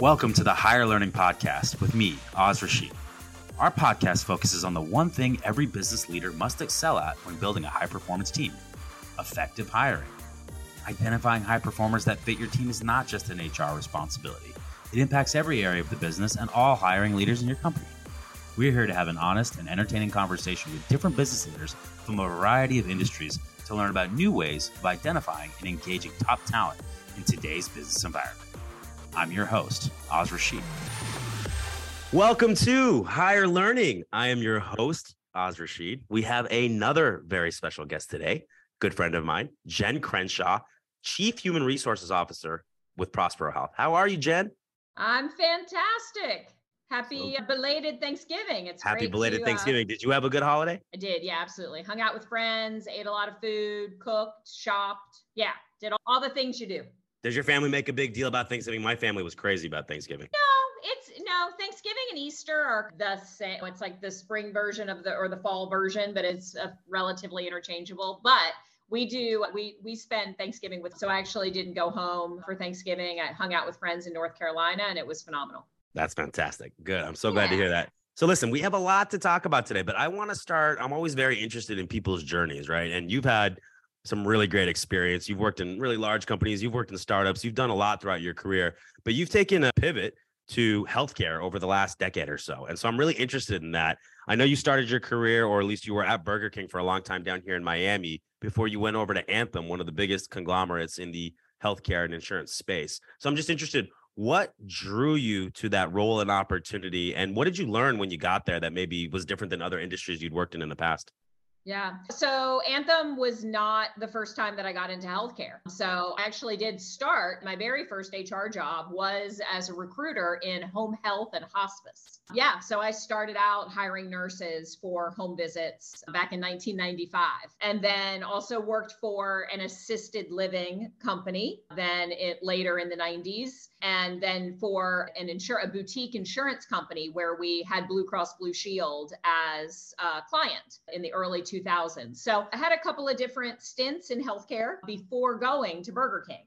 Welcome to the Higher Learning Podcast with me, Oz Rashid. Our podcast focuses on the one thing every business leader must excel at when building a high performance team effective hiring. Identifying high performers that fit your team is not just an HR responsibility, it impacts every area of the business and all hiring leaders in your company. We're here to have an honest and entertaining conversation with different business leaders from a variety of industries to learn about new ways of identifying and engaging top talent in today's business environment. I'm your host, Oz Rashid. Welcome to Higher Learning. I am your host, Oz Rashid. We have another very special guest today, good friend of mine, Jenn Crenshaw, Chief Human Resources Officer with Prospero Health. How are you, Jenn? I'm fantastic. Happy so, belated Thanksgiving. It's happy belated to, uh, Thanksgiving. Uh, did you have a good holiday? I did. Yeah, absolutely. Hung out with friends, ate a lot of food, cooked, shopped. Yeah, did all, all the things you do. Does your family make a big deal about Thanksgiving? My family was crazy about Thanksgiving. No, it's no Thanksgiving and Easter are the same. It's like the spring version of the or the fall version, but it's uh, relatively interchangeable. But we do we we spend Thanksgiving with. So I actually didn't go home for Thanksgiving. I hung out with friends in North Carolina, and it was phenomenal. That's fantastic. Good. I'm so glad to hear that. So listen, we have a lot to talk about today, but I want to start. I'm always very interested in people's journeys, right? And you've had some really great experience. You've worked in really large companies, you've worked in startups, you've done a lot throughout your career, but you've taken a pivot to healthcare over the last decade or so. And so I'm really interested in that. I know you started your career, or at least you were at Burger King for a long time down here in Miami before you went over to Anthem, one of the biggest conglomerates in the healthcare and insurance space. So I'm just interested, what drew you to that role and opportunity? And what did you learn when you got there that maybe was different than other industries you'd worked in in the past? Yeah. So Anthem was not the first time that I got into healthcare. So I actually did start my very first HR job was as a recruiter in home health and hospice. Yeah. So I started out hiring nurses for home visits back in 1995 and then also worked for an assisted living company then it later in the 90s and then for an insure a boutique insurance company where we had Blue Cross Blue Shield as a client in the early 2000s. So I had a couple of different stints in healthcare before going to Burger King,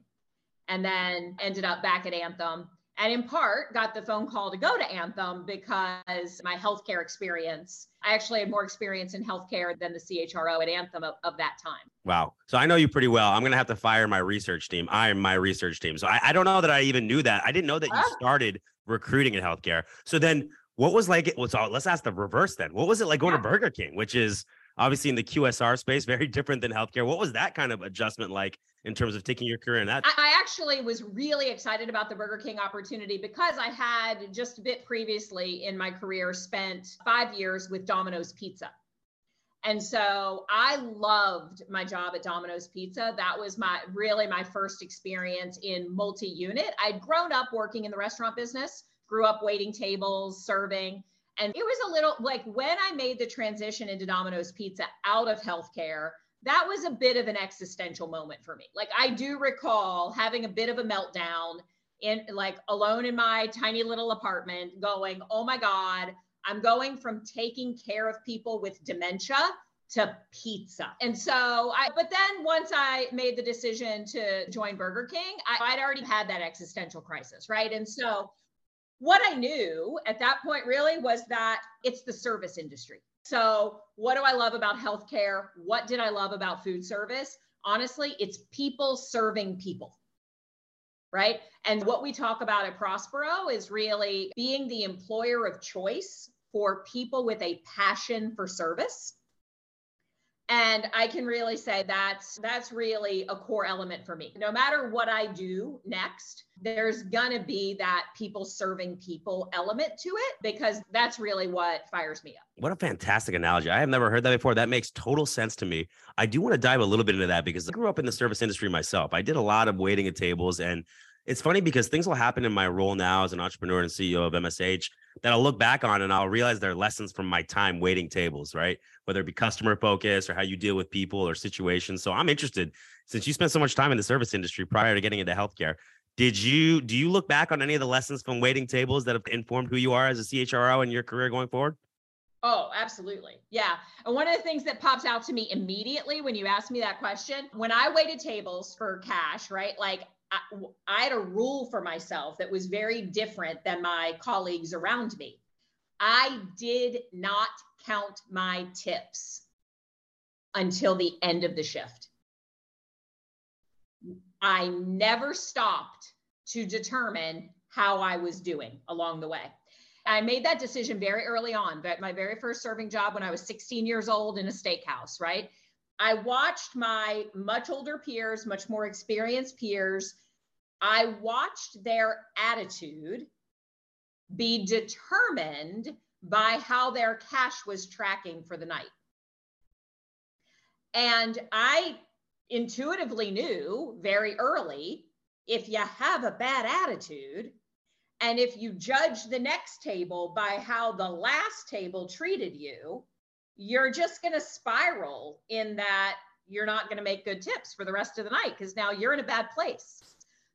and then ended up back at Anthem. And in part, got the phone call to go to Anthem because my healthcare experience, I actually had more experience in healthcare than the CHRO at Anthem of, of that time. Wow. So I know you pretty well. I'm going to have to fire my research team. I am my research team. So I, I don't know that I even knew that. I didn't know that you started recruiting in healthcare. So then what was like, well, so let's ask the reverse then. What was it like going yeah. to Burger King, which is obviously in the QSR space, very different than healthcare. What was that kind of adjustment like in terms of taking your career in that? I actually was really excited about the Burger King opportunity because I had just a bit previously in my career spent five years with Domino's Pizza. And so I loved my job at Domino's Pizza. That was my really my first experience in multi-unit. I'd grown up working in the restaurant business, grew up waiting tables, serving, and it was a little like when I made the transition into Domino's Pizza out of healthcare, that was a bit of an existential moment for me. Like I do recall having a bit of a meltdown in like alone in my tiny little apartment going, "Oh my god, I'm going from taking care of people with dementia to pizza. And so I, but then once I made the decision to join Burger King, I, would already had that existential crisis, right? And so what I knew at that point really was that it's the service industry. So, what do I love about healthcare? What did I love about food service? Honestly, it's people serving people. Right. And what we talk about at Prospero is really being the employer of choice for people with a passion for service and i can really say that's that's really a core element for me. No matter what i do next there's gonna be that people serving people element to it because that's really what fires me up. What a fantastic analogy. I have never heard that before. That makes total sense to me. I do want to dive a little bit into that because i grew up in the service industry myself. I did a lot of waiting at tables and it's funny because things will happen in my role now as an entrepreneur and CEO of MSH that I'll look back on and I'll realize they're lessons from my time waiting tables, right? Whether it be customer focus or how you deal with people or situations. So I'm interested since you spent so much time in the service industry prior to getting into healthcare. Did you do you look back on any of the lessons from waiting tables that have informed who you are as a CHRO in your career going forward? Oh, absolutely. Yeah. And one of the things that pops out to me immediately when you ask me that question, when I waited tables for cash, right? Like I, I had a rule for myself that was very different than my colleagues around me. I did not count my tips until the end of the shift. I never stopped to determine how I was doing along the way. I made that decision very early on, but my very first serving job when I was 16 years old in a steakhouse, right? I watched my much older peers, much more experienced peers, I watched their attitude be determined by how their cash was tracking for the night. And I intuitively knew very early if you have a bad attitude and if you judge the next table by how the last table treated you, you're just going to spiral in that you're not going to make good tips for the rest of the night because now you're in a bad place.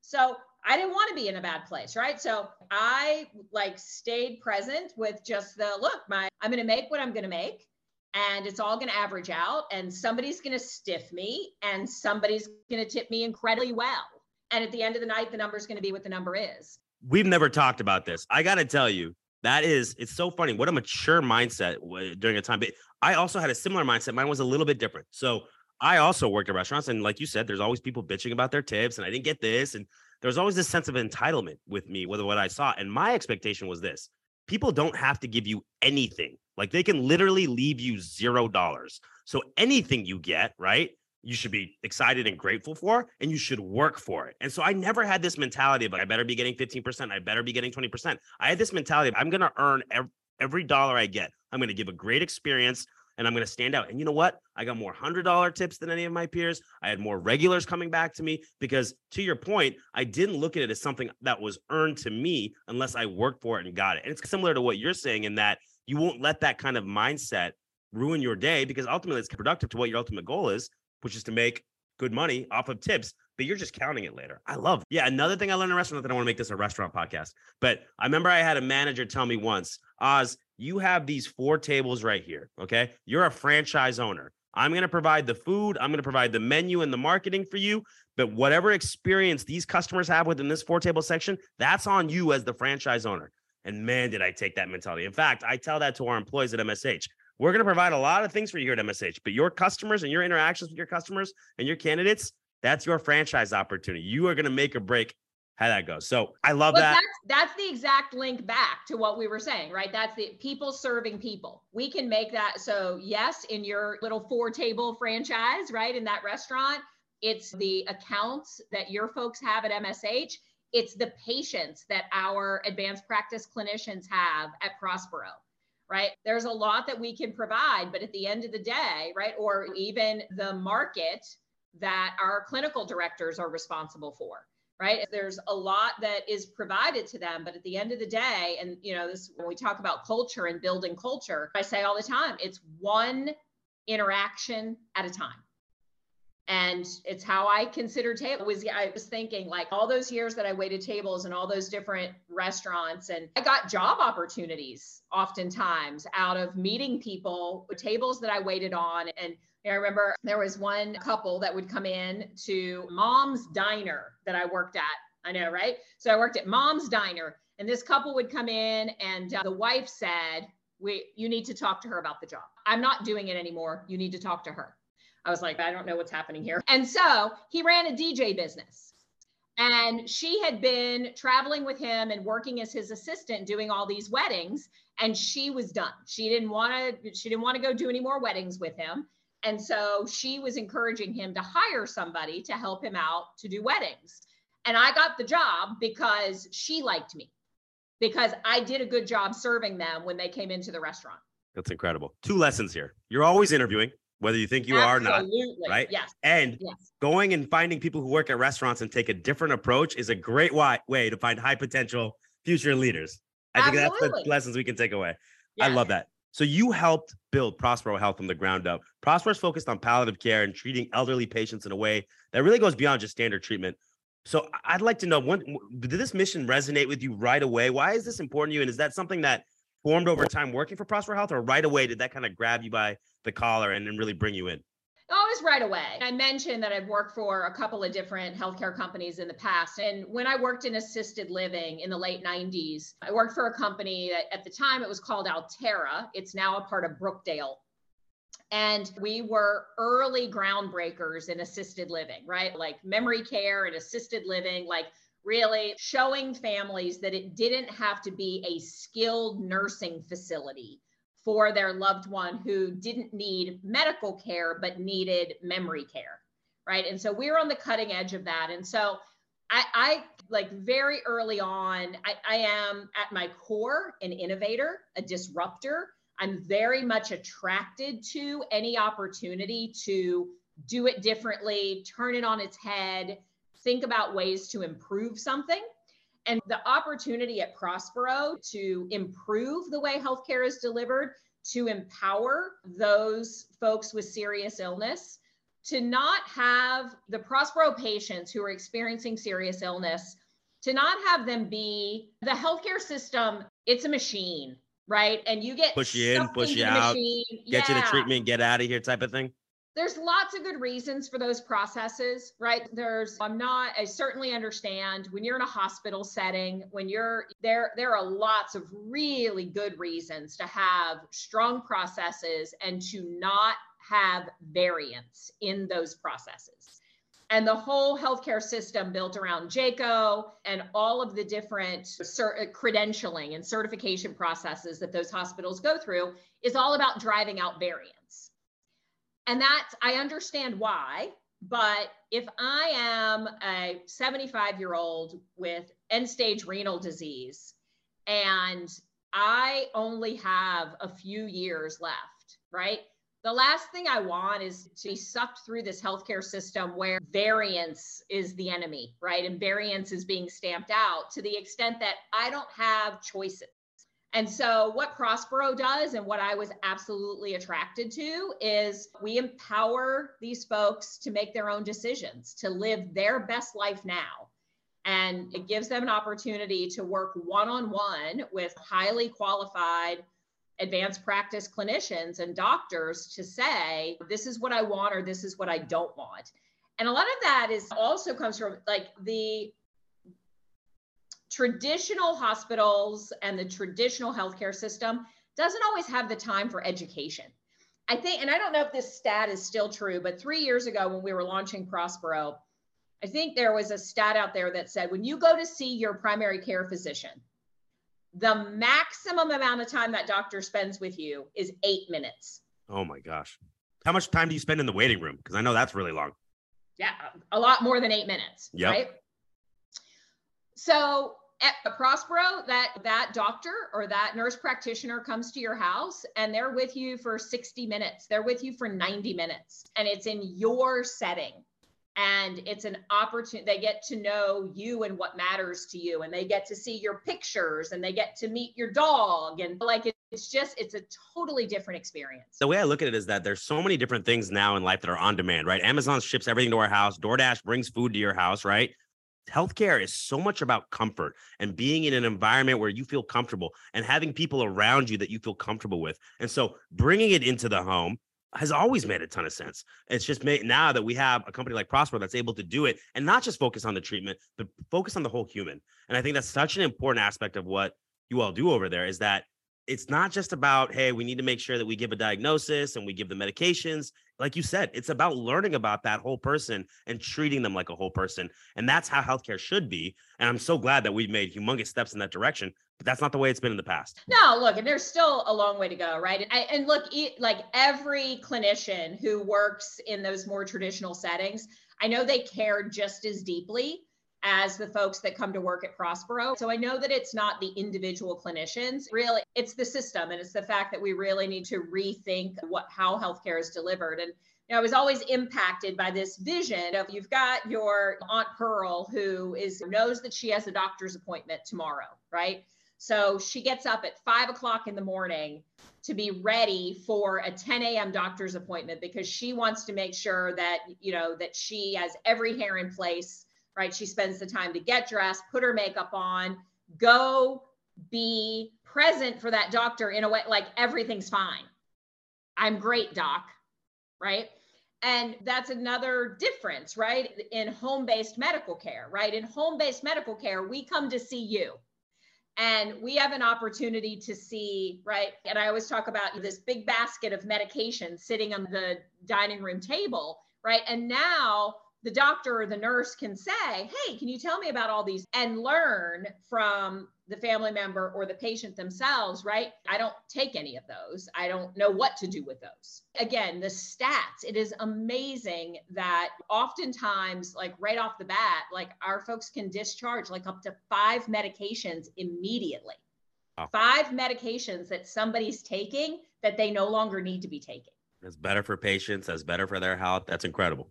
So I didn't want to be in a bad place, right? So I like stayed present with just the look, my I'm going to make what I'm going to make and it's all going to average out and somebody's going to stiff me and somebody's going to tip me incredibly well. And at the end of the night the number is going to be what the number is. We've never talked about this. I got to tell you, that is it's so funny what a mature mindset during a time but i also had a similar mindset mine was a little bit different so i also worked at restaurants and like you said there's always people bitching about their tips and i didn't get this and there's always this sense of entitlement with me with what I saw. And my expectation was this people don't have to give you anything. Like they can literally leave you zero dollars. So anything you get, right? You should be excited and grateful for, and you should work for it. And so I never had this mentality of like, I better be getting 15%, I better be getting 20%. I had this mentality of I'm to earn every, every dollar I get. I'm to give a great experience and I'm going to stand out. And you know what? I got more $100 tips than any of my peers. I had more regulars coming back to me because, to your point, I didn't look at it as something that was earned to me unless I worked for it and got it. And it's similar to what you're saying in that you won't let that kind of mindset ruin your day because ultimately it's productive to what your ultimate goal is, which is to make good money off of tips, but you're just counting it later. I love. Yeah, another thing I learned in restaurant that I want to make this a restaurant podcast. But I remember I had a manager tell me once, Oz, you have these four tables right here. Okay. You're a franchise owner. I'm going to provide the food, I'm going to provide the menu and the marketing for you. But whatever experience these customers have within this four table section, that's on you as the franchise owner. And man, did I take that mentality. In fact, I tell that to our employees at MSH. We're going to provide a lot of things for you here at MSH, but your customers and your interactions with your customers and your candidates, that's your franchise opportunity. You are going to make or break how that goes. So I love that. That's, that's the exact link back to what we were saying, right? That's the people serving people. We can make that. So yes, in your little four table franchise, right? In that restaurant, it's the accounts that your folks have at MSH. It's the patients that our advanced practice clinicians have at Prospero, right? There's a lot that we can provide, but at the end of the day, right? Or even the market that our clinical directors are responsible for right? There's a lot that is provided to them but at the end of the day and you know this when we talk about culture and building culture i say all the time it's one interaction at a time. And it's how i consider table was i was thinking like all those years that i waited tables in all those different restaurants and i got job opportunities oftentimes out of meeting people tables that i waited on and I remember there was one couple that would come in to mom's diner that I worked at. I know, right? So I worked at mom's diner and this couple would come in and uh, the wife said, we, you need to talk to her about the job. I'm not doing it anymore. You need to talk to her. I was like, I don't know what's happening here. And so he ran a DJ business. And she had been traveling with him and working as his assistant doing all these weddings and she was done. She didn't want to she didn't want to go do any more weddings with him. And so she was encouraging him to hire somebody to help him out to do weddings. And I got the job because she liked me, because I did a good job serving them when they came into the restaurant. That's incredible. Two lessons here. You're always interviewing, whether you think you Absolutely. are or not. Right. Yes. And yes. going and finding people who work at restaurants and take a different approach is a great way to find high potential future leaders. I Absolutely. think that's the lessons we can take away. Yes. I love that. So you helped build Prospero Health from the ground up. Prospero is focused on palliative care and treating elderly patients in a way that really goes beyond just standard treatment. So I'd like to know when did this mission resonate with you right away? Why is this important to you? And is that something that formed over time working for Prospero Health, or right away did that kind of grab you by the collar and then really bring you in? Oh, it was right away. I mentioned that I've worked for a couple of different healthcare companies in the past. And when I worked in assisted living in the late 90s, I worked for a company that at the time it was called Alterra. It's now a part of Brookdale. And we were early groundbreakers in assisted living, right? Like memory care and assisted living, like really showing families that it didn't have to be a skilled nursing facility for their loved one who didn't need medical care but needed memory care right? And so we're on the cutting edge of that. And so i, I like very early on I, I am at my core an innovator a disruptor. I'm very much attracted to any opportunity to do it differently turn it on its head think about ways to improve something and the opportunity at Prospero to improve the way healthcare is delivered, to empower those folks with serious illness, to not have the Prospero patients who are experiencing serious illness, to not have them be the healthcare system, it's a machine, right? And you get push you in, push you out, machine. get yeah. you the treatment, get out of here type of thing there's lots of good reasons for those processes, right? There's, I'm not, I certainly understand when you're in a hospital setting, when you're there, there are lots of really good reasons to have strong processes and to not have variance in those processes. And the whole healthcare system built around JCAHO and all of the different credentialing and certification processes that those hospitals go through is all about driving out variance and that's, I understand why. But if I am a 75 year old with end stage renal disease and I only have a few years left, right? The last thing I want is to be sucked through this healthcare system where variance is the enemy, right? And variance is being stamped out to the extent that I don't have choices. And so, what Prospero does, and what I was absolutely attracted to, is we empower these folks to make their own decisions, to live their best life now. And it gives them an opportunity to work one on one with highly qualified advanced practice clinicians and doctors to say, this is what I want or this is what I don't want. And a lot of that is also comes from like the traditional hospitals and the traditional healthcare system doesn't always have the time for education. I think, and I don't know if this stat is still true, but three years ago when we were launching Prospero, I think there was a stat out there that said when you go to see your primary care physician, the maximum amount of time that doctor spends with you is eight minutes. Oh my gosh. How much time do you spend in the waiting room? Because I know that's really long. Yeah, a lot more than eight minutes. Yep. Right. So at Prospero, that that doctor or that nurse practitioner comes to your house and they're with you for 60 minutes. They're with you for 90 minutes and it's in your setting. And it's an opportunity. They get to know you and what matters to you, and they get to see your pictures, and they get to meet your dog, and like it's just it's a totally different experience. The way I look at it is that there's so many different things now in life that are on demand, right? Amazon ships everything to our house. DoorDash brings food to your house, right? Healthcare is so much about comfort and being in an environment where you feel comfortable and having people around you that you feel comfortable with. And so bringing it into the home has always made a ton of sense. It's just made now that we have a company like Prosper that's able to do it and not just focus on the treatment, but focus on the whole human. And I think that's such an important aspect of what you all do over there is that it's not just about hey we need to make sure that we give a diagnosis and we give the medications. Like you said it's about learning about that whole person and treating them like a whole person and that's how healthcare should be and i'm so glad that we've made humongous steps in that direction but that's not the way it's been in the past. No look and there's still a long way to go right? And, and look like every clinician who works in those more traditional settings i know they care just as deeply as the folks that come to work at Prospero. So I know that it's not the individual clinicians, really it's the system and it's the fact that we really need to rethink what how healthcare is delivered and you know, I was always impacted by this vision of you've got your Aunt Pearl who is knows that she has a doctor's appointment tomorrow, right? So she gets up at five o'clock in the morning to be ready for a 10 a.m. doctor's appointment because she wants to make sure that you know that she has every hair in place right? She spends the time to get dressed, put her makeup on, go be present for that doctor in a way like everything's fine. I'm great, doc, right? And that's another difference, right? In home based medical care, right? In home based medical care, we come to see you and we have an opportunity to see, right? And I always talk about this big basket of medication sitting on the dining room table, right? And now the doctor or the nurse can say, Hey, can you tell me about all these and learn from the family member or the patient themselves, right? I don't take any of those. I don't know what to do with those. Again, the stats, it is amazing that oftentimes, like right off the bat, like our folks can discharge like up to five medications immediately. Wow. Five medications that somebody's taking that they no longer need to be taking. That's better for patients, that's better for their health. That's incredible.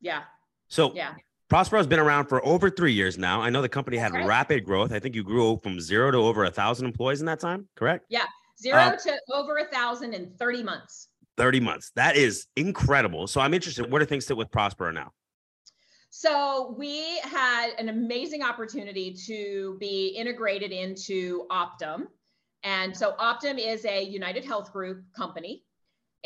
Yeah. So, yeah. Prospero has been around for over three years now. I know the company had right. rapid growth. I think you grew from zero to over a thousand employees in that time, correct? Yeah, zero uh, to over a thousand in 30 months. 30 months. That is incredible. So I'm interested. Where do things sit with Prospero now? So we had an amazing opportunity to be integrated into Optum. And so Optum is a United Health Group company.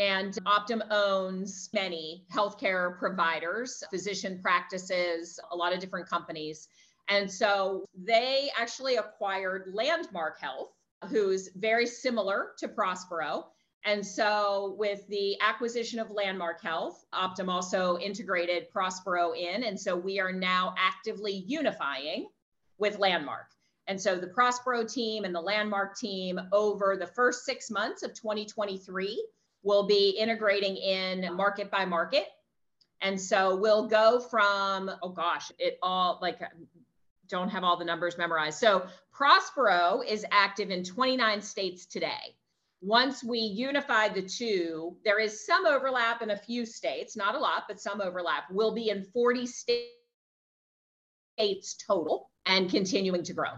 And mm-hmm. Optum owns many healthcare providers, physician practices, a lot of different companies. And so they actually acquired Landmark Health, who's very similar to Prospero. And so, with the acquisition of Landmark Health, Optum also integrated Prospero in. And so, we are now actively unifying with Landmark. And so, the Prospero team and the Landmark team over the first six months of 2023 We'll be integrating in market by market. And so we'll go from, oh gosh, it all like don't have all the numbers memorized. So Prospero is active in 29 states today. Once we unify the two, there is some overlap in a few states, not a lot, but some overlap. We'll be in 40 states total and continuing to grow.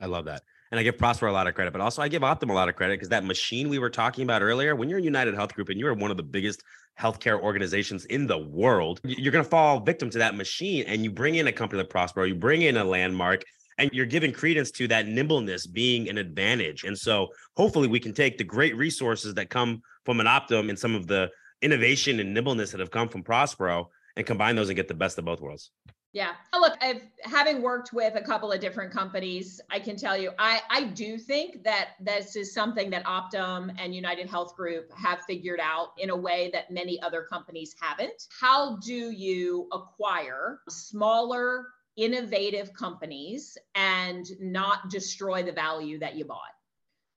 I love that. And I give Prosper a lot of credit, but also I give Optum a lot of credit because that machine we were talking about earlier, when you're a United Health Group and you're one of the biggest healthcare organizations in the world, you're going to fall victim to that machine. And you bring in a company like Prospero, you bring in a landmark, and you're giving credence to that nimbleness being an advantage. And so hopefully we can take the great resources that come from an Optum and some of the innovation and nimbleness that have come from Prospero and combine those and get the best of both worlds. Yeah. Oh, look, I've having worked with a couple of different companies, I can tell you, I, I do think that this is something that Optum and United Health Group have figured out in a way that many other companies haven't. How do you acquire smaller, innovative companies and not destroy the value that you bought?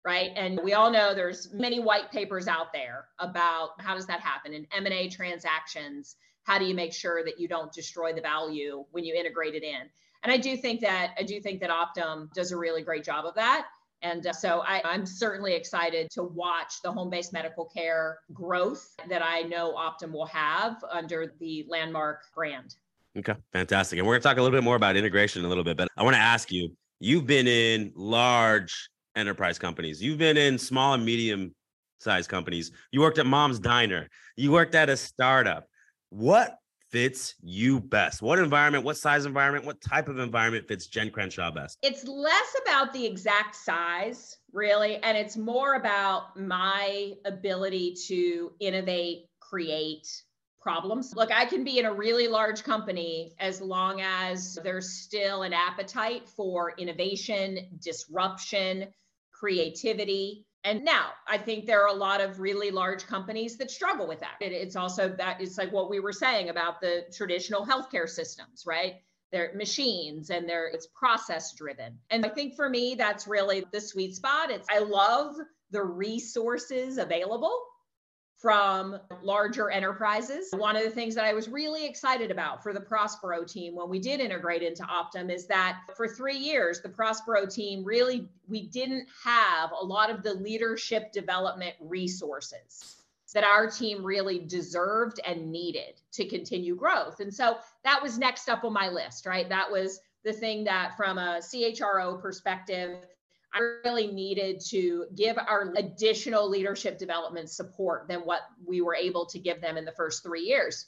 right and we all know there's many white papers out there about how does that happen in m&a transactions how do you make sure that you don't destroy the value when you integrate it in? And i do think that i do think that optum does a really great job of that. And uh, so I, i'm certainly excited to watch the home-based medical care growth that i know optum will have under the landmark brand. Okay fantastic. And we're going to talk a little bit more about integration in a little bit but i want to ask you you've been in large enterprise companies. You've been in small and medium sized companies. You worked at mom's diner. You worked at a startup what fits you best? What environment, what size environment, what type of environment fits Jenn Crenshaw best? It's less about the exact size, really, and it's more about my ability to innovate, create problems. Look, I can be in a really large company as long as there's still an appetite for innovation, disruption, creativity. And now I think there are a lot of really large companies that struggle with that. It, it's also that it's like what we were saying about the traditional healthcare systems, right? They're machines and they're it's process driven. And I think for me, that's really the sweet spot. It's I love the resources available from larger enterprises. One of the things that I was really excited about for the Prospero team when we did integrate into Optum is that for three years, the Prospero team really, we didn't have a lot of the leadership development resources that our team really deserved and needed to continue growth. And so that was next up on my list, right? That was the thing that from a CHRO perspective, I really needed to give our additional leadership development support than what we were able to give them in the first three years.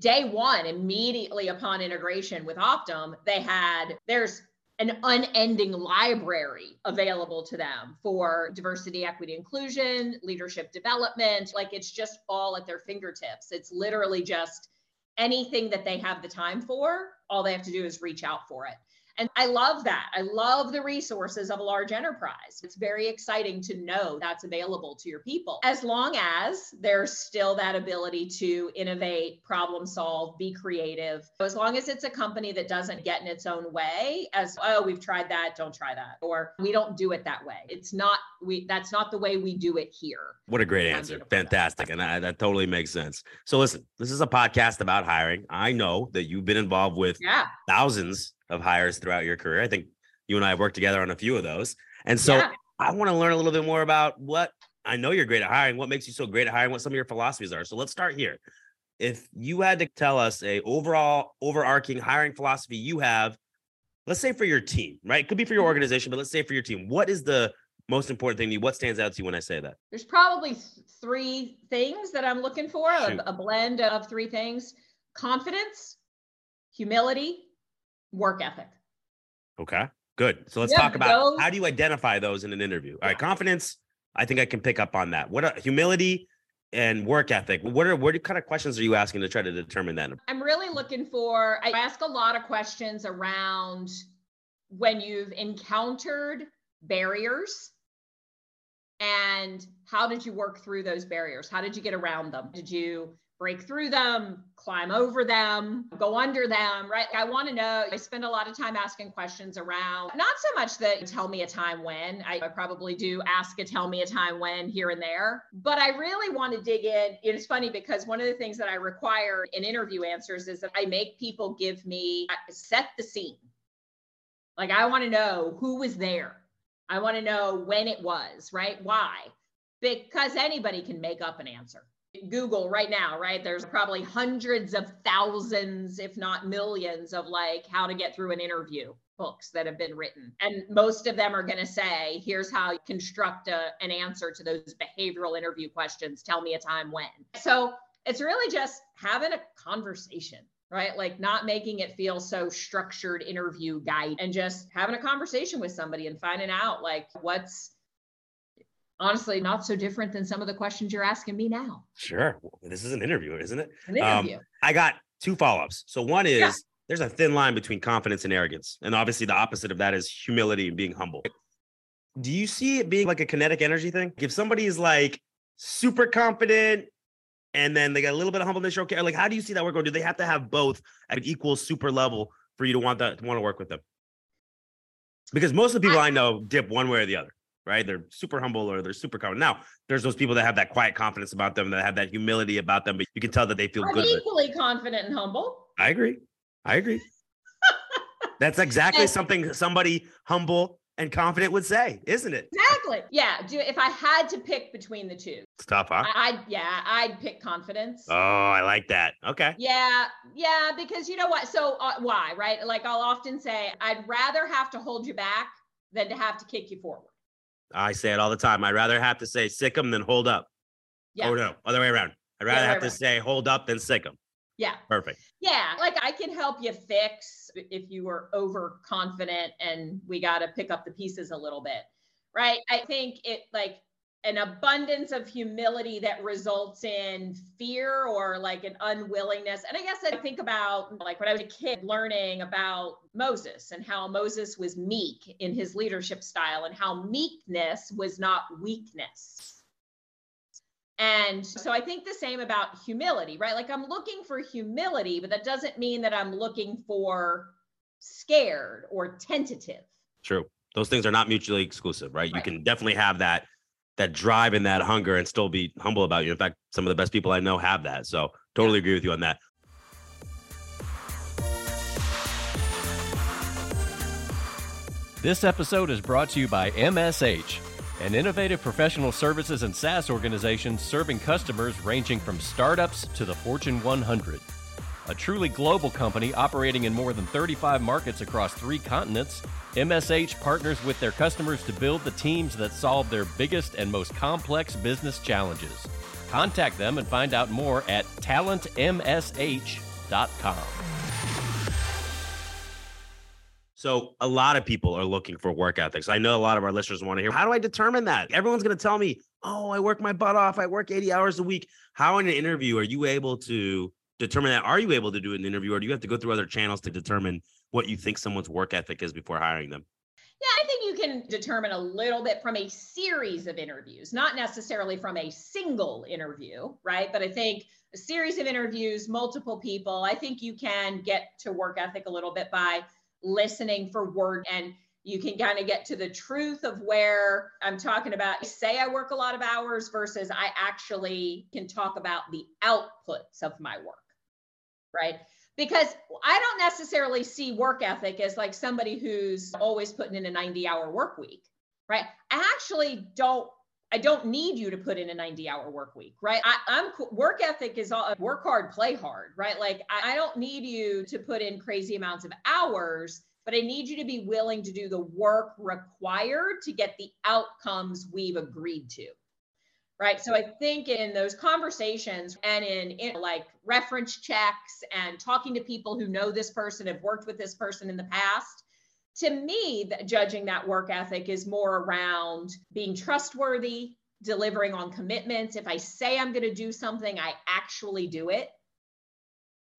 Day one, immediately upon integration with Optum, they had there's an unending library available to them for diversity, equity, inclusion, leadership development. Like it's just all at their fingertips. It's literally just anything that they have the time for, all they have to do is reach out for it. And I love that. I love the resources of a large enterprise. It's very exciting to know that's available to your people, as long as there's still that ability to innovate, problem solve, be creative. As long as it's a company that doesn't get in its own way, as, oh, we've tried that, don't try that, or we don't do it that way. It's not, we, that's not the way we do it here. What a great answer. Fantastic. And that, that totally makes sense. So listen, this is a podcast about hiring. I know that you've been involved with yeah. thousands of hires throughout your career. I think you and I have worked together on a few of those. And so yeah. I want to learn a little bit more about what I know you're great at hiring, what makes you so great at hiring, what some of your philosophies are. So let's start here. If you had to tell us a overall overarching hiring philosophy you have, let's say for your team, right? It could be for your mm-hmm. organization, but let's say for your team, what is the most important thing to you? What stands out to you when I say that? There's probably three things that I'm looking for, a, a blend of three things confidence, humility, work ethic. Okay, good. So let's yeah, talk about those, how do you identify those in an interview? All right, confidence. I think I can pick up on that. What are, humility and work ethic? What are what kind of questions are you asking to try to determine that? I'm really looking for. I ask a lot of questions around when you've encountered barriers and how did you work through those barriers? How did you get around them? Did you break through them, climb over them, go under them, right? I want to know. I spend a lot of time asking questions around not so much that tell me a time when, I, I probably do ask a tell me a time when here and there, but I really want to dig in. It's funny because one of the things that I require in interview answers is that I make people give me set the scene. Like I want to know who was there. I want to know when it was, right? Why? Because anybody can make up an answer Google right now, right? There's probably hundreds of thousands, if not millions, of like how to get through an interview books that have been written. And most of them are going to say, here's how you construct a, an answer to those behavioral interview questions. Tell me a time when. So it's really just having a conversation right? Like not making it feel so structured interview guide and just having a conversation with somebody and finding out like what's honestly not so different than some of the questions you're asking me now. Sure. This is an interview, isn't it? An interview. Um, I got two follow-ups. So one is yeah. there's a thin line between confidence and arrogance. And obviously the opposite of that is humility and being humble. Do you see it being like a kinetic energy thing? If somebody is like super confident and then they got a little bit of humbleness, okay. Like, how do you see that work? Or do they have to have both at an equal super level for you to want that to want to work with them? Because most of the people I, I know dip one way or the other right? They're super humble or they're super confident. Now, there's those people that have that quiet confidence about them, that have that humility about them, but you can tell that they feel I'm good. Equally confident and humble. I agree. I agree. That's exactly and, something somebody humble and confident would say, isn't it? Exactly. Yeah. Do if I had to pick between the two, it's tough, huh? I, would yeah, I'd pick confidence. Oh, I like that. Okay. Yeah, yeah, because you know what? So uh, why, right? Like I'll often say, I'd rather have to hold you back than to have to kick you forward. I say it all the time. I'd rather have to say sick them than hold up. Yeah. Oh no, other way around. I'd rather have to say hold up than sick them. Yeah. Perfect. Yeah. Like I can help you fix if you were overconfident and we got to pick up the pieces a little bit. Right. I think it like an abundance of humility that results in fear or like an unwillingness. And I guess I think about like when I was a kid learning about Moses and how Moses was meek in his leadership style and how meekness was not weakness. And so I think the same about humility, right? Like I'm looking for humility, but that doesn't mean that I'm looking for scared or tentative. True. Those things are not mutually exclusive, right? right. You can definitely have that that drive and that hunger and still be humble about you. In fact, some of the best people I know have that. So totally agree with you on that. This episode is brought to you by MSH, an innovative professional services and SaaS organization serving customers ranging from startups to the Fortune 100. A truly global company operating in more than 35 markets across three continents, MSH partners with their customers to build the teams that solve their biggest and most complex business challenges. Contact them and find out more at talentmsh.com. So a lot of people are looking for work ethics. I know a lot of our listeners want to hear, how do I determine that? Everyone's going to tell me, oh, I work my butt off. I work 80 hours a week. How in an interview are you able to determine that? Are you able to do an interview or do you have to go through other channels to determine what you think someone's work ethic is before hiring them? Yeah, I think you can determine a little bit from a series of interviews, not necessarily from a single interview, right? But I think a series of interviews, multiple people, I think you can get to work ethic a little bit by listening for word and you can kind of get to the truth of where I'm talking about. Say I work a lot of hours versus I actually can talk about the outputs of my work, right? Because I don't necessarily see work ethic as like somebody who's always putting in a 90 hour work week, right? I actually don't. I don't need you to put in a 90 hour work week, right? I, am work ethic is all work hard, play hard, right? Like I, I don't need you to put in crazy amounts of hours but I need you to be willing to do the work required to get the outcomes we've agreed to. Right. So I think in those conversations and in, in, like reference checks and talking to people who know this person, have worked with this person in the past, to me, the, judging that work ethic is more around being trustworthy, delivering on commitments. If I say I'm going to do something, I actually do it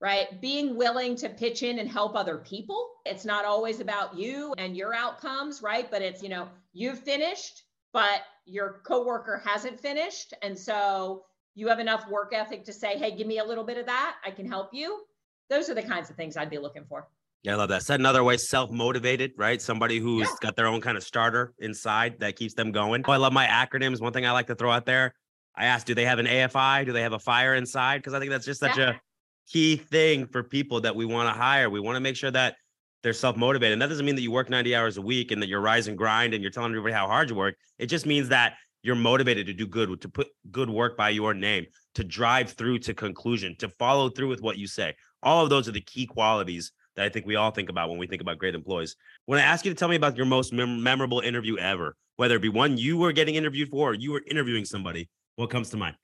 right? Being willing to pitch in and help other people. It's not always about you and your outcomes, right? But it's, you know, you've finished, but your coworker hasn't finished. And so you have enough work ethic to say, hey, give me a little bit of that. I can help you. Those are the kinds of things I'd be looking for. Yeah, I love that. Said another way, self-motivated, right? Somebody who's yeah. got their own kind of starter inside that keeps them going. Oh, I love my acronyms. One thing I like to throw out there. I asked, do they have an AFI? Do they have a fire inside? Because I think that's just such yeah. a key thing for people that we want to hire. We want to make sure that they're self motivated. And that doesn't mean that you work 90 hours a week and that you're rise and grind and you're telling everybody how hard you work. It just means that you're motivated to do good, to put good work by your name, to drive through to conclusion, to follow through with what you say. All of those are the key qualities that I think we all think about when we think about great employees. When I ask you to tell me about your most mem- memorable interview ever, whether it be one you were getting interviewed for or you were interviewing somebody, what comes to mind?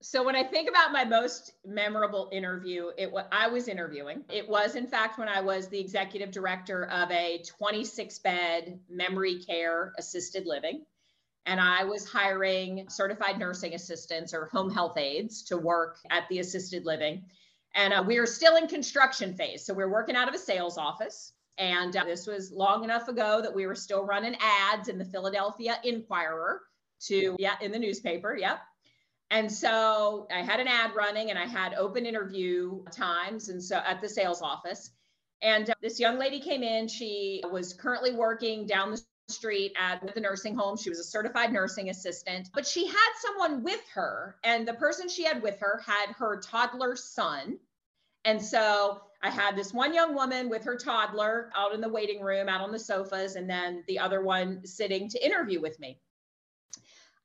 So when I think about my most memorable interview, it was I was interviewing. It was in fact when I was the executive director of a 26 bed memory care assisted living and I was hiring certified nursing assistants or home health aides to work at the assisted living. And uh, we were still in construction phase. So we are working out of a sales office. And uh, this was long enough ago that we were still running ads in the Philadelphia Inquirer to, yeah, in the newspaper. Yep. And so I had an ad running and I had open interview times. And so at the sales office. And uh, this young lady came in. She was currently working down the street at the nursing home. She was a certified nursing assistant, but she had someone with her. And the person she had with her had her toddler son. And so I had this one young woman with her toddler out in the waiting room, out on the sofas, and then the other one sitting to interview with me.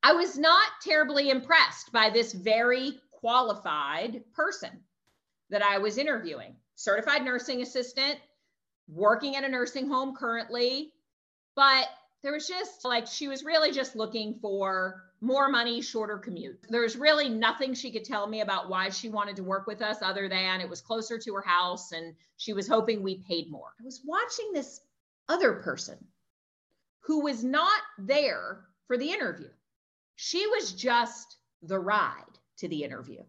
I was not terribly impressed by this very qualified person that I was interviewing. Certified nursing assistant, working at a nursing home currently, but there was just like she was really just looking for more money, shorter commute. There's really nothing she could tell me about why she wanted to work with us other than it was closer to her house and she was hoping we paid more. I was watching this other person who was not there for the interview. She was just the ride to the interview.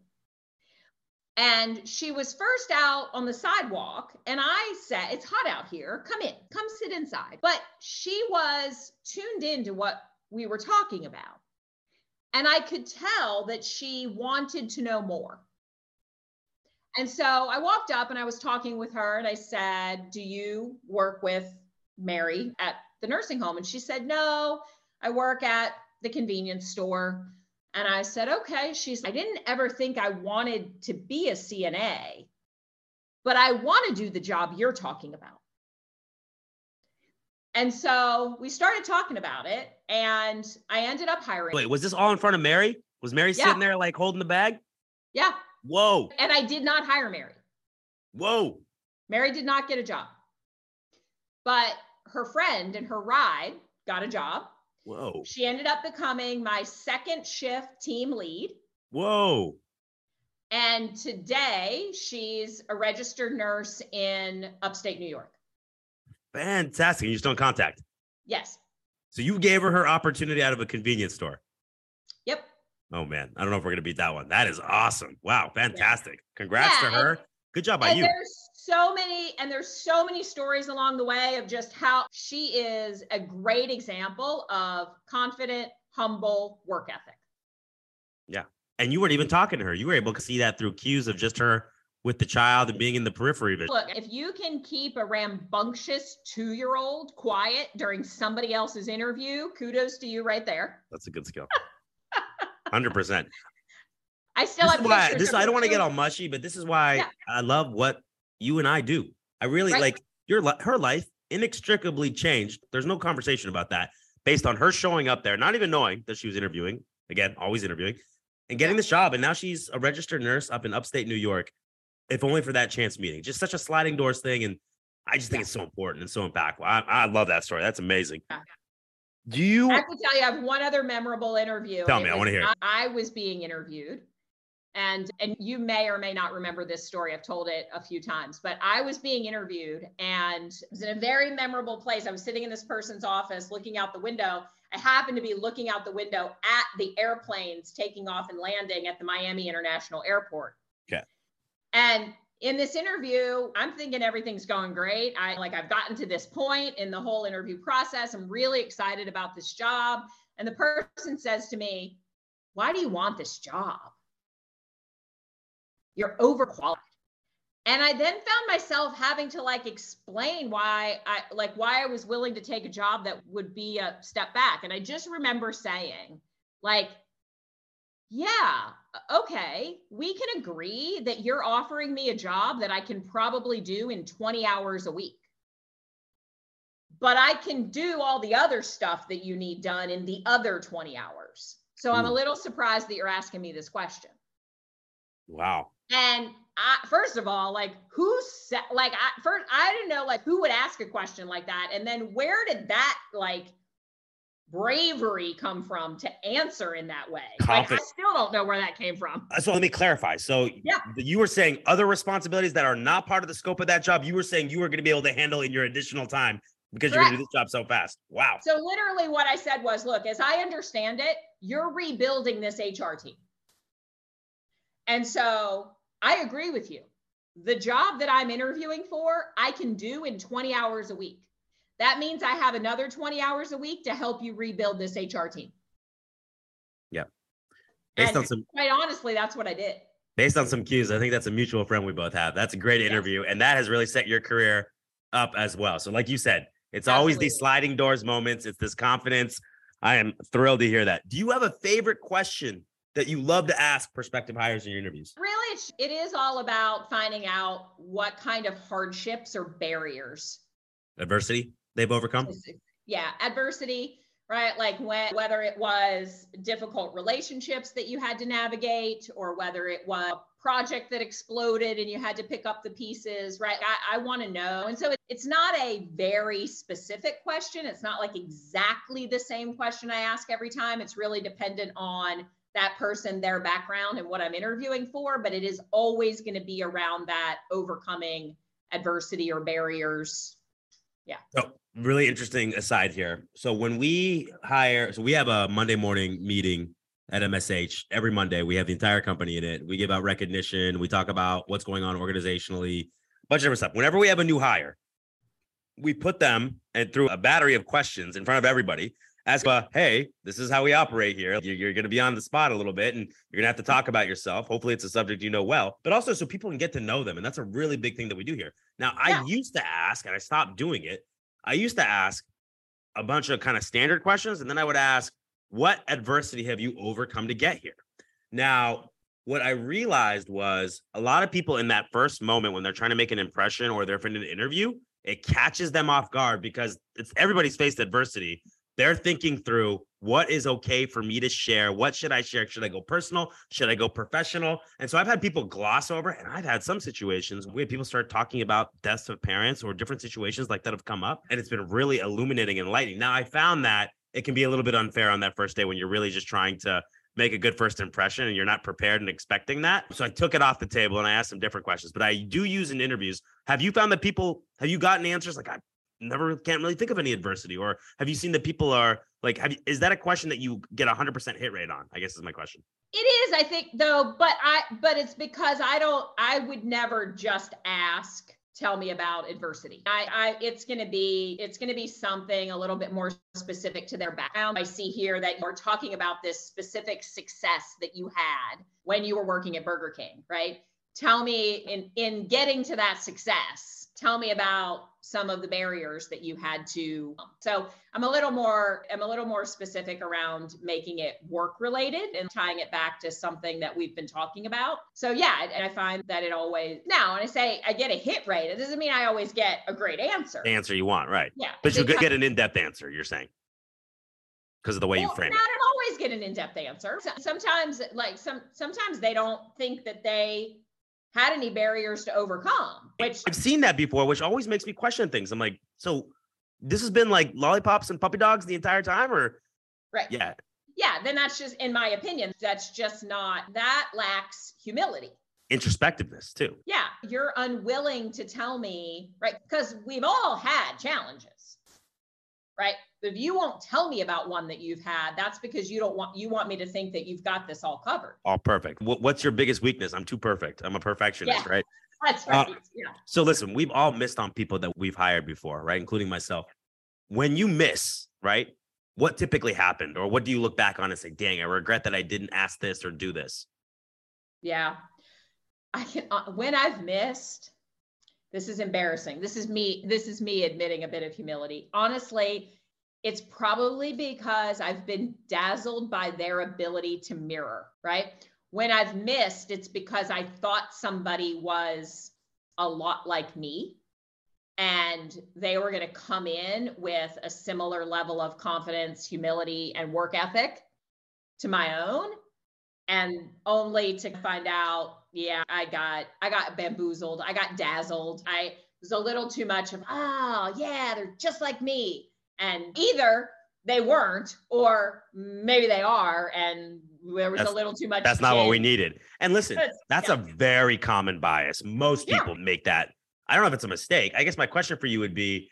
And she was first out on the sidewalk, and I said, It's hot out here. Come in, come sit inside. But she was tuned into what we were talking about. And I could tell that she wanted to know more. And so I walked up and I was talking with her, and I said, Do you work with Mary at the nursing home? And she said, No, I work at the convenience store. And I said, okay. She's, I didn't ever think I wanted to be a CNA, but I want to do the job you're talking about. And so we started talking about it, and I ended up hiring. Wait, was this all in front of Mary? Was Mary yeah. sitting there like holding the bag? Yeah. Whoa. And I did not hire Mary. Whoa. Mary did not get a job. But her friend and her ride got a job. Whoa. She ended up becoming my second shift team lead. Whoa. And today she's a registered nurse in upstate New York. Fantastic. You're still in contact. Yes. So you gave her her opportunity out of a convenience store. Yep. Oh man, I don't know if we're gonna beat that one. That is awesome. Wow, fantastic. Congrats Yeah, to her. Good job by you. So many and there's so many stories along the way of just how she is a great example of confident humble work ethic Yeah. And you weren't even talking to her. You were able to see that through cues of just her with the child and being in the periphery of it. look if you can keep a rambunctious two-year-old quiet during somebody else's interview kudos to you right there That's a good skill. Hundred percent. i still This have why this I don't want to get all mushy, but this is why Yeah. I love what you and I do. I really Right. like your her life inextricably changed. There's no conversation about that based on her showing up there, not even knowing that she was interviewing. Again, always interviewing and getting this job. And now she's a registered nurse up in upstate New York, if only for that chance meeting. Just such a sliding doors thing. And I just think Yeah. it's so important and so impactful. I, I love that story. That's amazing. Yeah. Do you I have to tell you, I have one other memorable interview. Tell me, it I wanna hear it. I, I was being interviewed, and and you may or may not remember this story. I've told it a few times, but I was being interviewed, and it was in a very memorable place. I was sitting in this person's office, looking out the window. I happened to be looking out the window at the airplanes taking off and landing at the Miami International Airport. Okay. And in this interview, I'm thinking everything's going great. I like I've gotten to this point in the whole interview process. I'm really excited about this job. And the person says to me, Why do you want this job? You're overqualified. And I then found myself having to like explain why I like why I was willing to take a job that would be a step back. And I just remember saying, like, yeah, okay, we can agree that you're offering me a job that I can probably do in 20 hours a week. But I can do all the other stuff that you need done in the other 20 hours. So I'm a hmm. little surprised that you're asking me this question. wow. And I, first of all, like who said, like, I first, I didn't know like who would ask a question like that. And then where did that like bravery come from to answer in that way? Like, I still don't know where that came from. Uh, So let me clarify. So Yeah. you were saying other responsibilities that are not part of the scope of that job, you were saying you were going to be able to handle in your additional time because you're going to do this job so fast. Wow. So literally what I said was, look, as I understand it, you're rebuilding this HR team. And so I agree with you. The job that I'm interviewing for, I can do in 20 hours a week. That means I have another 20 hours a week to help you rebuild this HR team. Yep. Based And on some quite honestly, that's what I did. based on some cues, I think that's a mutual friend we both have. That's a great Yes. interview, and that has really set your career up as well. So, like you said, it's always these sliding doors moments. It's this confidence. I am thrilled to hear that. Do you have a favorite question that you love to ask prospective hires in your interviews? Really, it's- it is all about finding out what kind of hardships or barriers Adversity they've overcome. yeah adversity right? Like when whether it was difficult relationships that you had to navigate or whether it was a project that exploded and you had to pick up the pieces right? I, I want to know. And so it, it's not a very specific question. It's not like exactly the same question i ask every time. It's really dependent on that person their background and what i'm interviewing for but it is always going to be around that overcoming adversity or barriers Yeah. So, really interesting aside here. So, when we hire, so we have a Monday morning meeting at MSH every Monday. We have the entire company in it. We give out recognition. We talk about what's going on organizationally, a bunch of different stuff. Whenever we have a new hire, we put them and through a battery of questions in front of everybody. Ask, uh, hey, this is how we operate here. You're, you're going to be on the spot a little bit and you're going to have to talk about yourself. Hopefully, it's a subject you know well, but also so people can get to know them. And that's a really big thing that we do here. Now, Yeah. I used to ask, and I stopped doing it. I used to ask a bunch of kind of standard questions, and then I would ask, What adversity have you overcome to get here? Now, what I realized was a lot of people in that first moment when they're trying to make an impression or they're in an interview, it catches them off guard because it's everybody's faced adversity. They're thinking through what is okay for me to share. What should I share? Should I go personal? Should I go professional? And so I've had people gloss over, and I've had some situations where people start talking about deaths of parents or different situations like that have come up. And it's been really illuminating and enlightening. Now, I found that it can be a little bit unfair on that first day when you're really just trying to make a good first impression and you're not prepared and expecting that. So I took it off the table and I asked some different questions, but I do use in interviews. Have you found that people have you gotten answers like I never can't really think of any adversity? Or have you seen that people are like, have you, is that a question that you get a hundred percent hit rate on? I guess is my question. It is, I think, though, but I but it's because I don't I would never just ask tell me about adversity. I, I it's going to be it's going to be something a little bit more specific to their background. I see here that you're talking about this specific success that you had when you were working at Burger King, right? Tell me in in getting to that success tell me about some of the barriers that you had to so i'm a little more i'm a little more specific around making it work related and tying it back to something that we've been talking about. So yeah and i find that it always now when i say i get a hit rate it doesn't mean i always get a great answer. The answer you want right. Yeah. But you could get an in-depth answer you're saying? Because of the way well, you frame it. I don't always get an in-depth answer. Sometimes, like some, sometimes they don't think that they had any barriers to overcome. Which I've seen that before, which always makes me question things. I'm like, so this has been like lollipops and puppy dogs the entire time, or right? Yeah. Yeah, then that's just, in my opinion, that's just not, that lacks humility. Introspectiveness, too. Yeah, you're unwilling to tell me, right? Because we've all had challenges, right? if you won't tell me about one that you've had, that's because you don't want you want me to think that you've got this all covered. All perfect. What's your biggest weakness? I'm too perfect. I'm a perfectionist, yeah, right? That's right. Uh, yeah. So listen, we've all missed on people that we've hired before, right? Including myself. When you miss, right? What typically happened, or what do you look back on and say, "Dang, I regret that I didn't ask this or do this"? Yeah, I can. Uh, when I've missed, this is embarrassing. This is me. This is me admitting a bit of humility. Honestly, it's probably because I've been dazzled by their ability to mirror, right? When I've missed, it's because I thought somebody was a lot like me and they were going to come in with a similar level of confidence, humility, and work ethic to my own and only to find out yeah i got i got bamboozled. I got dazzled. I was a little too much of oh yeah they're just like me. And either they weren't or maybe they are and there was that's, a little too much that's not what we needed. And listen that's yeah. a very common bias. Most people yeah. make that i don't know if it's a mistake. I guess my question for you would be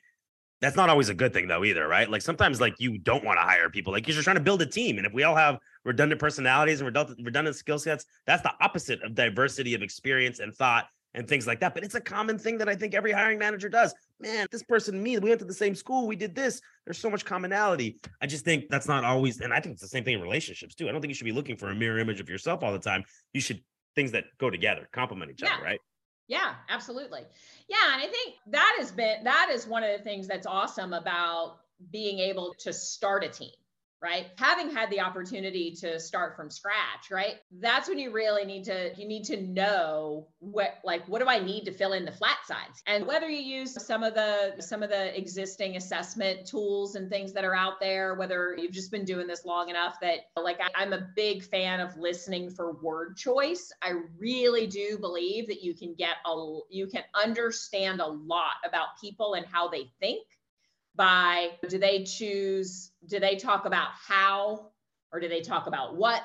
that's not always a good thing though either right? Like sometimes like you don't want to hire people. Like because you're trying to build a team and if we all have redundant personalities and redundant, redundant skill sets that's the opposite of diversity of experience and thought and things like that. But it's a common thing that I think every hiring manager does. Man, this person, me, we went to the same school, we did this. There's so much commonality. I just think that's not always, and I think it's the same thing in relationships too. I don't think you should be looking for a mirror image of yourself all the time. You should things that go together, complement each yeah. other, right? Yeah, absolutely. Yeah, and I think that has been that is one of the things that's awesome about being able to start a team right? Having had the opportunity to start from scratch right? That's when you really need to you need to know what like what do i need to fill in the flat sides? And whether you use some of the some of the existing assessment tools and things that are out there whether you've just been doing this long enough that like I, i'm a big fan of listening for word choice. I really do believe that you can get a you can understand a lot about people and how they think by do they choose, do they talk about how, or do they talk about what,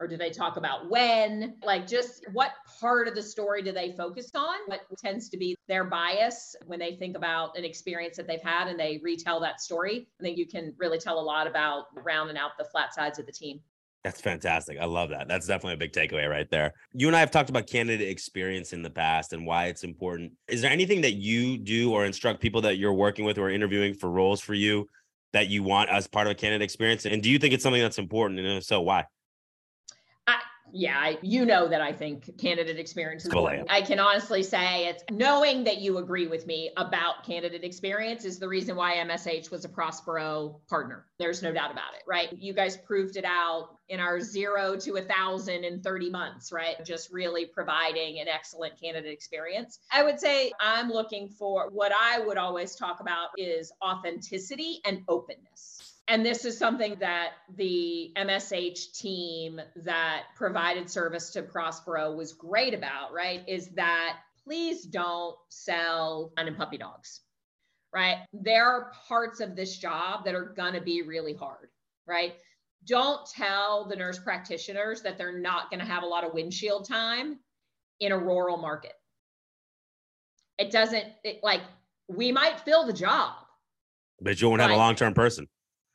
or do they talk about when? Like, just what part of the story do they focus on? What tends to be their bias when they think about an experience that they've had and they retell that story? I think you can really tell a lot about rounding out the flat sides of the team. That's fantastic. I love that. That's definitely a big takeaway right there. You and I have talked about candidate experience in the past and why it's important. Is there anything that you do or instruct people that you're working with or interviewing for roles for you that you want as part of a candidate experience? And do you think it's something that's important? And if so, why? Yeah, I, you know that I think candidate experience is important. I can honestly say it's knowing that you agree with me about candidate experience is the reason why MSH was a Prospero partner. There's no doubt about it, right? You guys proved it out in our zero to a thousand in 30 months, right? Just really providing an excellent candidate experience. I would say I'm looking for what I would always talk about is authenticity and openness and this is something that the MSH team that provided service to Prospero was great about, right? Is that please don't sell and puppy dogs, right? There are parts of this job that are going to be really hard, right? Don't tell the nurse practitioners that they're not going to have a lot of windshield time in a rural market. It doesn't, it, like, we might fill the job, But you won't have a long term person.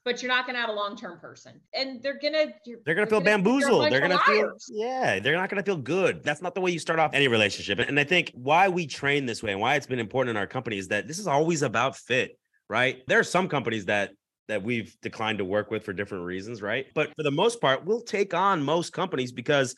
But you're not going to have a long-term person and they're going to They're gonna feel think you're bamboozled. They're gonna feel yeah. They're not gonna feel good. That's not the way you start off any relationship. And I think why we train this way and why it's been important in our company is that this is always about fit, right? There are some companies that that we've declined to work with for different reasons, right? But for the most part, we'll take on most companies because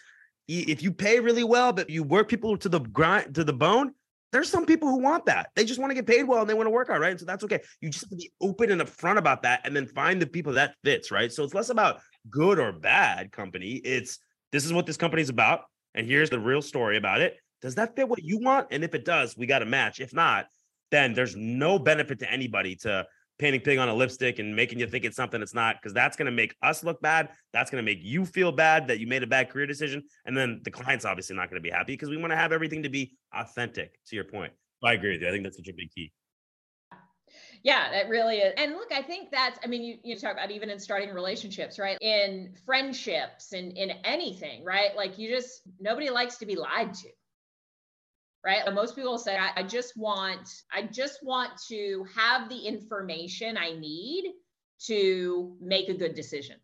if you pay really well, but you work people to the grind to the bone, there's some people who want that. They just want to get paid well and they want to work hard, right? And so that's okay. You just have to be open and upfront about that and then find the people that fits, right? So it's less about good or bad company. It's this is what this company is about. And here's the real story about it. Does that fit what you want? And if it does, we got a match. If not, then there's no benefit to anybody to painting pig on a lipstick and making you think it's something it's not, because that's going to make us look bad. That's going to make you feel bad that you made a bad career decision. And then the client's obviously not going to be happy because we want to have everything to be authentic, to your point. I agree with you. I think that's such a big key. Yeah, that really is. And look, I think that's, I mean, you, you talk about even in starting relationships, right? In friendships and in anything, right? Like you just, nobody likes to be lied to. Right. Most people say, I, I just want, I just want to have the information I need to make a good decision.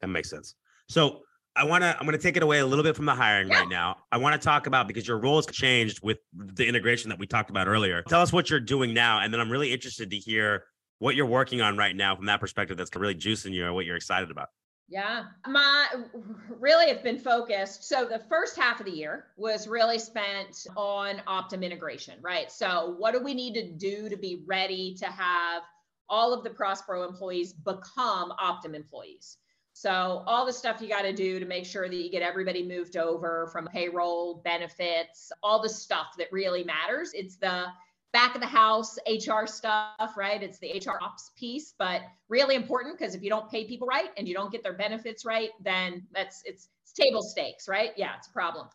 That makes sense. So I want to, I'm going to take it away a little bit from the hiring Yeah. right now. I want to talk about because your role has changed with the integration that we talked about earlier. Tell us what you're doing now. And then I'm really interested to hear what you're working on right now from that perspective that's really juicing you or what you're excited about. Yeah, my really have been focused. So the first half of the year was really spent on Optum integration, right? So what do we need to do to be ready to have all of the Prospero employees become Optum employees? So all the stuff you got to do to make sure that you get everybody moved over from payroll, benefits, all the stuff that really matters. It's the back of the house HR stuff, right? It's the HR ops piece, but really important because if you don't pay people right and you don't get their benefits right, then that's it's, it's table stakes, right? Yeah, it's a problem.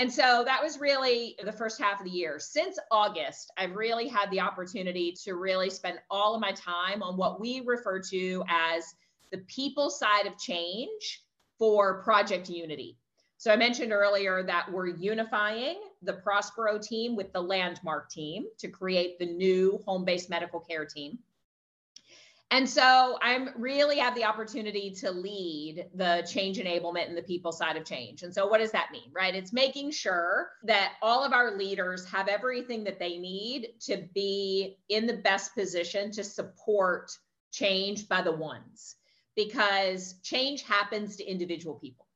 And so that was really the first half of the year. Since August, I've really had the opportunity to really spend all of my time on what we refer to as the people side of change for Project Unity. So I mentioned earlier that we're unifying the Prospero team with the Landmark team to create the new home based medical care team. And so I'm really have the opportunity to lead the change enablement and the people side of change. And so what does that mean, right? It's making sure that all of our leaders have everything that they need to be in the best position to support change by the ones because change happens to individual people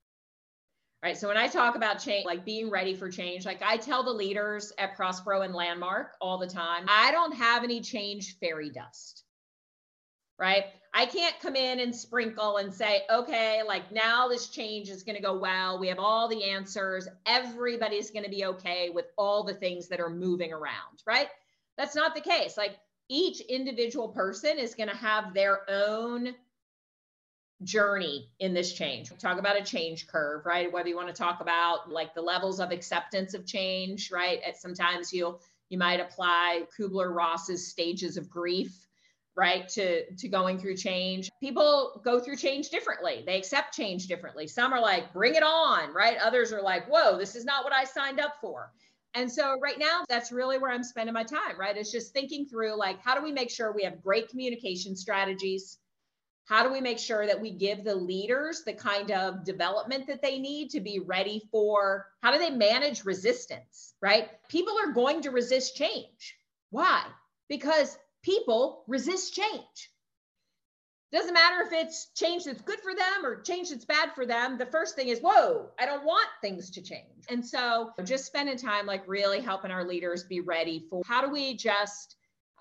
right? So when I talk about change, like being ready for change, like I tell the leaders at Prospero and Landmark all the time, I don't have any change fairy dust, right? I can't come in and sprinkle and say, okay, like now this change is going to go well. We have all the answers. Everybody's going to be okay with all the things that are moving around, right? That's not the case. Like each individual person is going to have their own journey in this change. Talk about a change curve, right? Whether you want to talk about like the levels of acceptance of change, right? At sometimes you'll you might apply Kubler-Ross's stages of grief, right? To to going through change. People go through change differently. They accept change differently. Some are like, bring it on, right? Others are like, whoa, this is not what I signed up for. And so right now, that's really where I'm spending my time, right? It's just thinking through like, how do we make sure we have great communication strategies? How do we make sure that we give the leaders the kind of development that they need to be ready for? How do they manage resistance, right? People are going to resist change. Why? Because people resist change. Doesn't matter if it's change that's good for them or change that's bad for them. The first thing is, whoa, I don't want things to change. And so just spending time like really helping our leaders be ready for how do we just,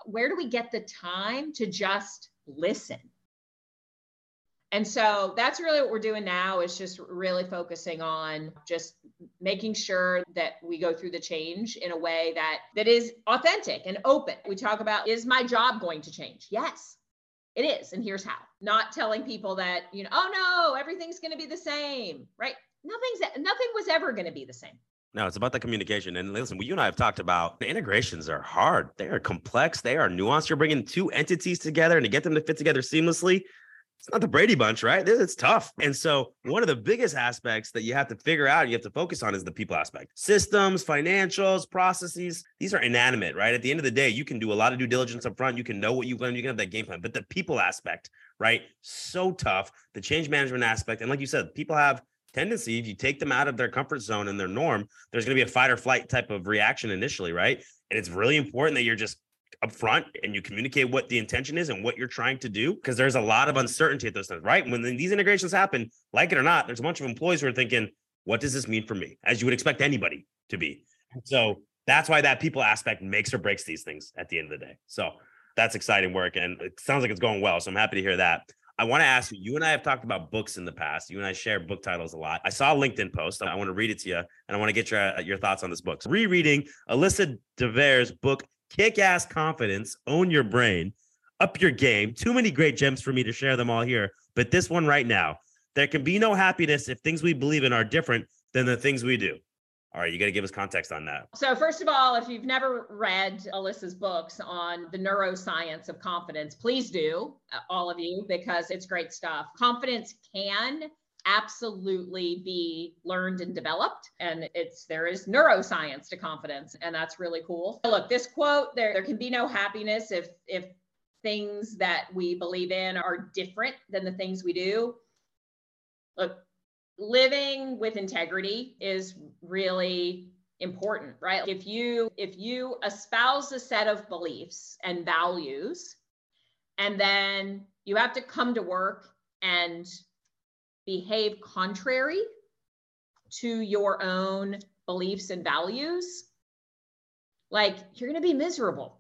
where do we get the time to just listen? And so that's really what we're doing now is just really focusing on just making sure that we go through the change in a way that that is authentic and open. We talk about is my job going to change? Yes. It is and here's how. Not telling people that, you know, oh no, everything's going to be the same, right? Nothing's nothing was ever going to be the same. No, it's about the communication. And listen, you and I have talked about the integrations are hard. They are complex. They are nuanced. You're bringing two entities together and to get them to fit together seamlessly, it's not the Brady Bunch, right? It's tough. And so, one of the biggest aspects that you have to figure out, you have to focus on is the people aspect. Systems, financials, processes, these are inanimate, right? At the end of the day, you can do a lot of due diligence up front. You can know what you want, you can have that game plan, but the people aspect, right? So tough. The change management aspect. And like you said, people have tendency, if you take them out of their comfort zone and their norm, there's going to be a fight or flight type of reaction initially, right? And it's really important that you're just upfront and you communicate what the intention is and what you're trying to do because there's a lot of uncertainty at those times, right? When these integrations happen, like it or not, there's a bunch of employees who are thinking, what does this mean for me? As you would expect anybody to be. So that's why that people aspect makes or breaks these things at the end of the day. So that's exciting work and it sounds like it's going well. So I'm happy to hear that. I want to ask you, you and I have talked about books in the past. You and I share book titles a lot. I saw a LinkedIn post. I want to read it to you and I want to get your, uh, your thoughts on this book. So rereading Alyssa Dver's book, kick ass confidence, own your brain, up your game. Too many great gems for me to share them all here. But this one right now, there can be no happiness if things we believe in are different than the things we do. All right, you got to give us context on that. So, first of all, if you've never read Alyssa's books on the neuroscience of confidence, please do, uh, all of you, because it's great stuff. Confidence can absolutely be learned and developed. And it's there is neuroscience to confidence and that's really cool. Look this quote there there can be no happiness if if things that we believe in are different than the things we do. Look living with integrity is really important right? If you if you espouse a set of beliefs and values and then you have to come to work and behave contrary to your own beliefs and values, like you're going to be miserable,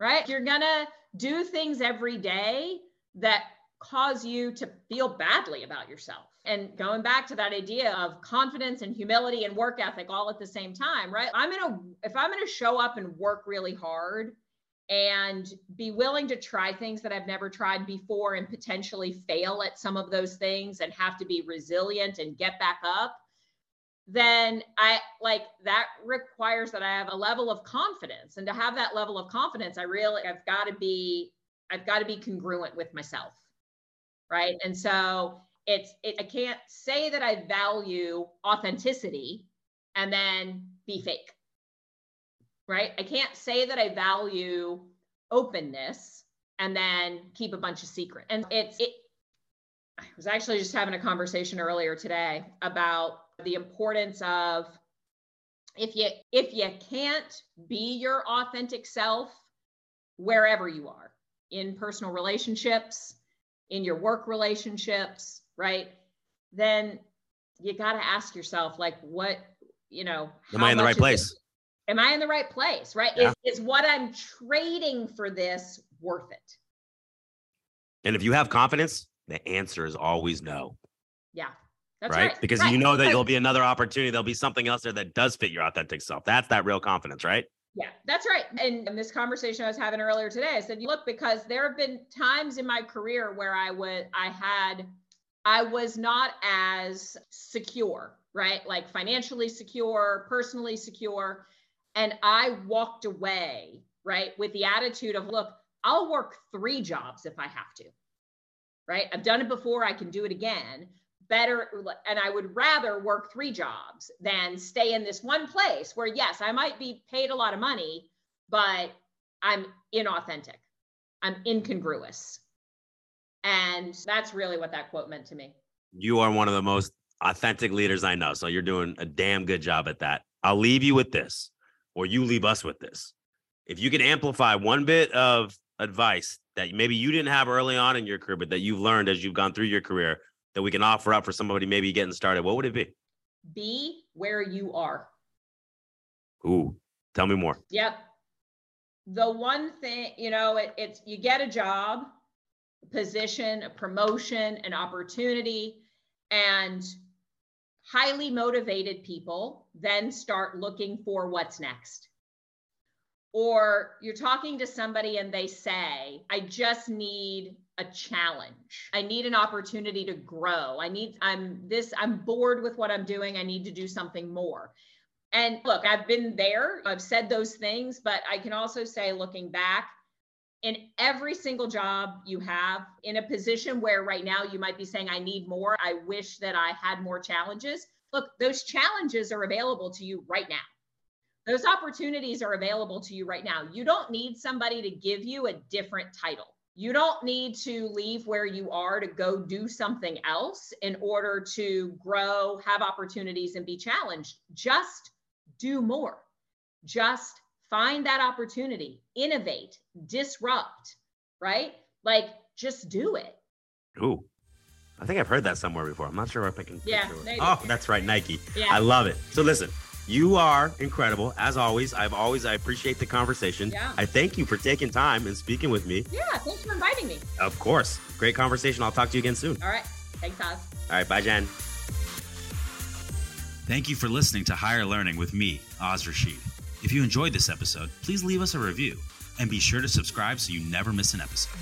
right? You're going to do things every day that cause you to feel badly about yourself. And going back to that idea of confidence and humility and work ethic all at the same time, right? I'm going to, if I'm going to show up and work really hard and be willing to try things that I've never tried before and potentially fail at some of those things and have to be resilient and get back up, then I like that requires that I have a level of confidence. And to have that level of confidence, I really, I've got to be, I've got to be congruent with myself. Right. And so it's, it, I can't say that I value authenticity and then be fake right? I can't say that I value openness and then keep a bunch of secret. And it's it I was actually just having a conversation earlier today about the importance of if you if you can't be your authentic self wherever you are in personal relationships in your work relationships right then you got to ask yourself like what you know am i in the right place am I in the right place? Right? Yeah. Is, is what I'm trading for this worth it? And if you have confidence, the answer is always no. Yeah. That's right? right. Because right. you know that there'll be another opportunity. There'll be something else there that does fit your authentic self. That's that real confidence, right? Yeah, that's right. And in this conversation I was having earlier today, I said, look, because there have been times in my career where I would, I had, I was not as secure, right? Like financially secure, personally secure. And I walked away, right, with the attitude of, look, I'll work three jobs if I have to, right? I've done it before, I can do it again. Better, and I would rather work three jobs than stay in this one place where, yes, I might be paid a lot of money, but I'm inauthentic, I'm incongruous. And that's really what that quote meant to me. You are one of the most authentic leaders I know. So you're doing a damn good job at that. I'll leave you with this or you leave us with this. If you can amplify one bit of advice that maybe you didn't have early on in your career, but that you've learned as you've gone through your career that we can offer up for somebody maybe getting started, what would it be? Be where you are. Ooh, tell me more. Yep. The one thing, you know, it, it's you get a job, a position, a promotion, an opportunity, and highly motivated people then start looking for what's next. Or you're talking to somebody and they say, I just need a challenge. I need an opportunity to grow. I need, I'm this, I'm bored with what I'm doing. I need to do something more. And look, I've been there, I've said those things, but I can also say, looking back, in every single job you have in a position where right now you might be saying, I need more. I wish that I had more challenges. Look, those challenges are available to you right now. Those opportunities are available to you right now. You don't need somebody to give you a different title. You don't need to leave where you are to go do something else in order to grow, have opportunities, and be challenged. Just do more. Just find that opportunity, innovate, disrupt, right? Like just do it. Ooh. I think I've heard that somewhere before. I'm not sure if I can. Yeah. Oh, that's right, Nike. Yeah. I love it. So listen, you are incredible as always. I've always I appreciate the conversation. Yeah. I thank you for taking time and speaking with me. Yeah. Thanks for inviting me. Of course. Great conversation. I'll talk to you again soon. All right. Thanks, Oz. All right, bye, Jenn. Thank you for listening to Higher Learning with me, Oz Rashid. If you enjoyed this episode, please leave us a review and be sure to subscribe so you never miss an episode.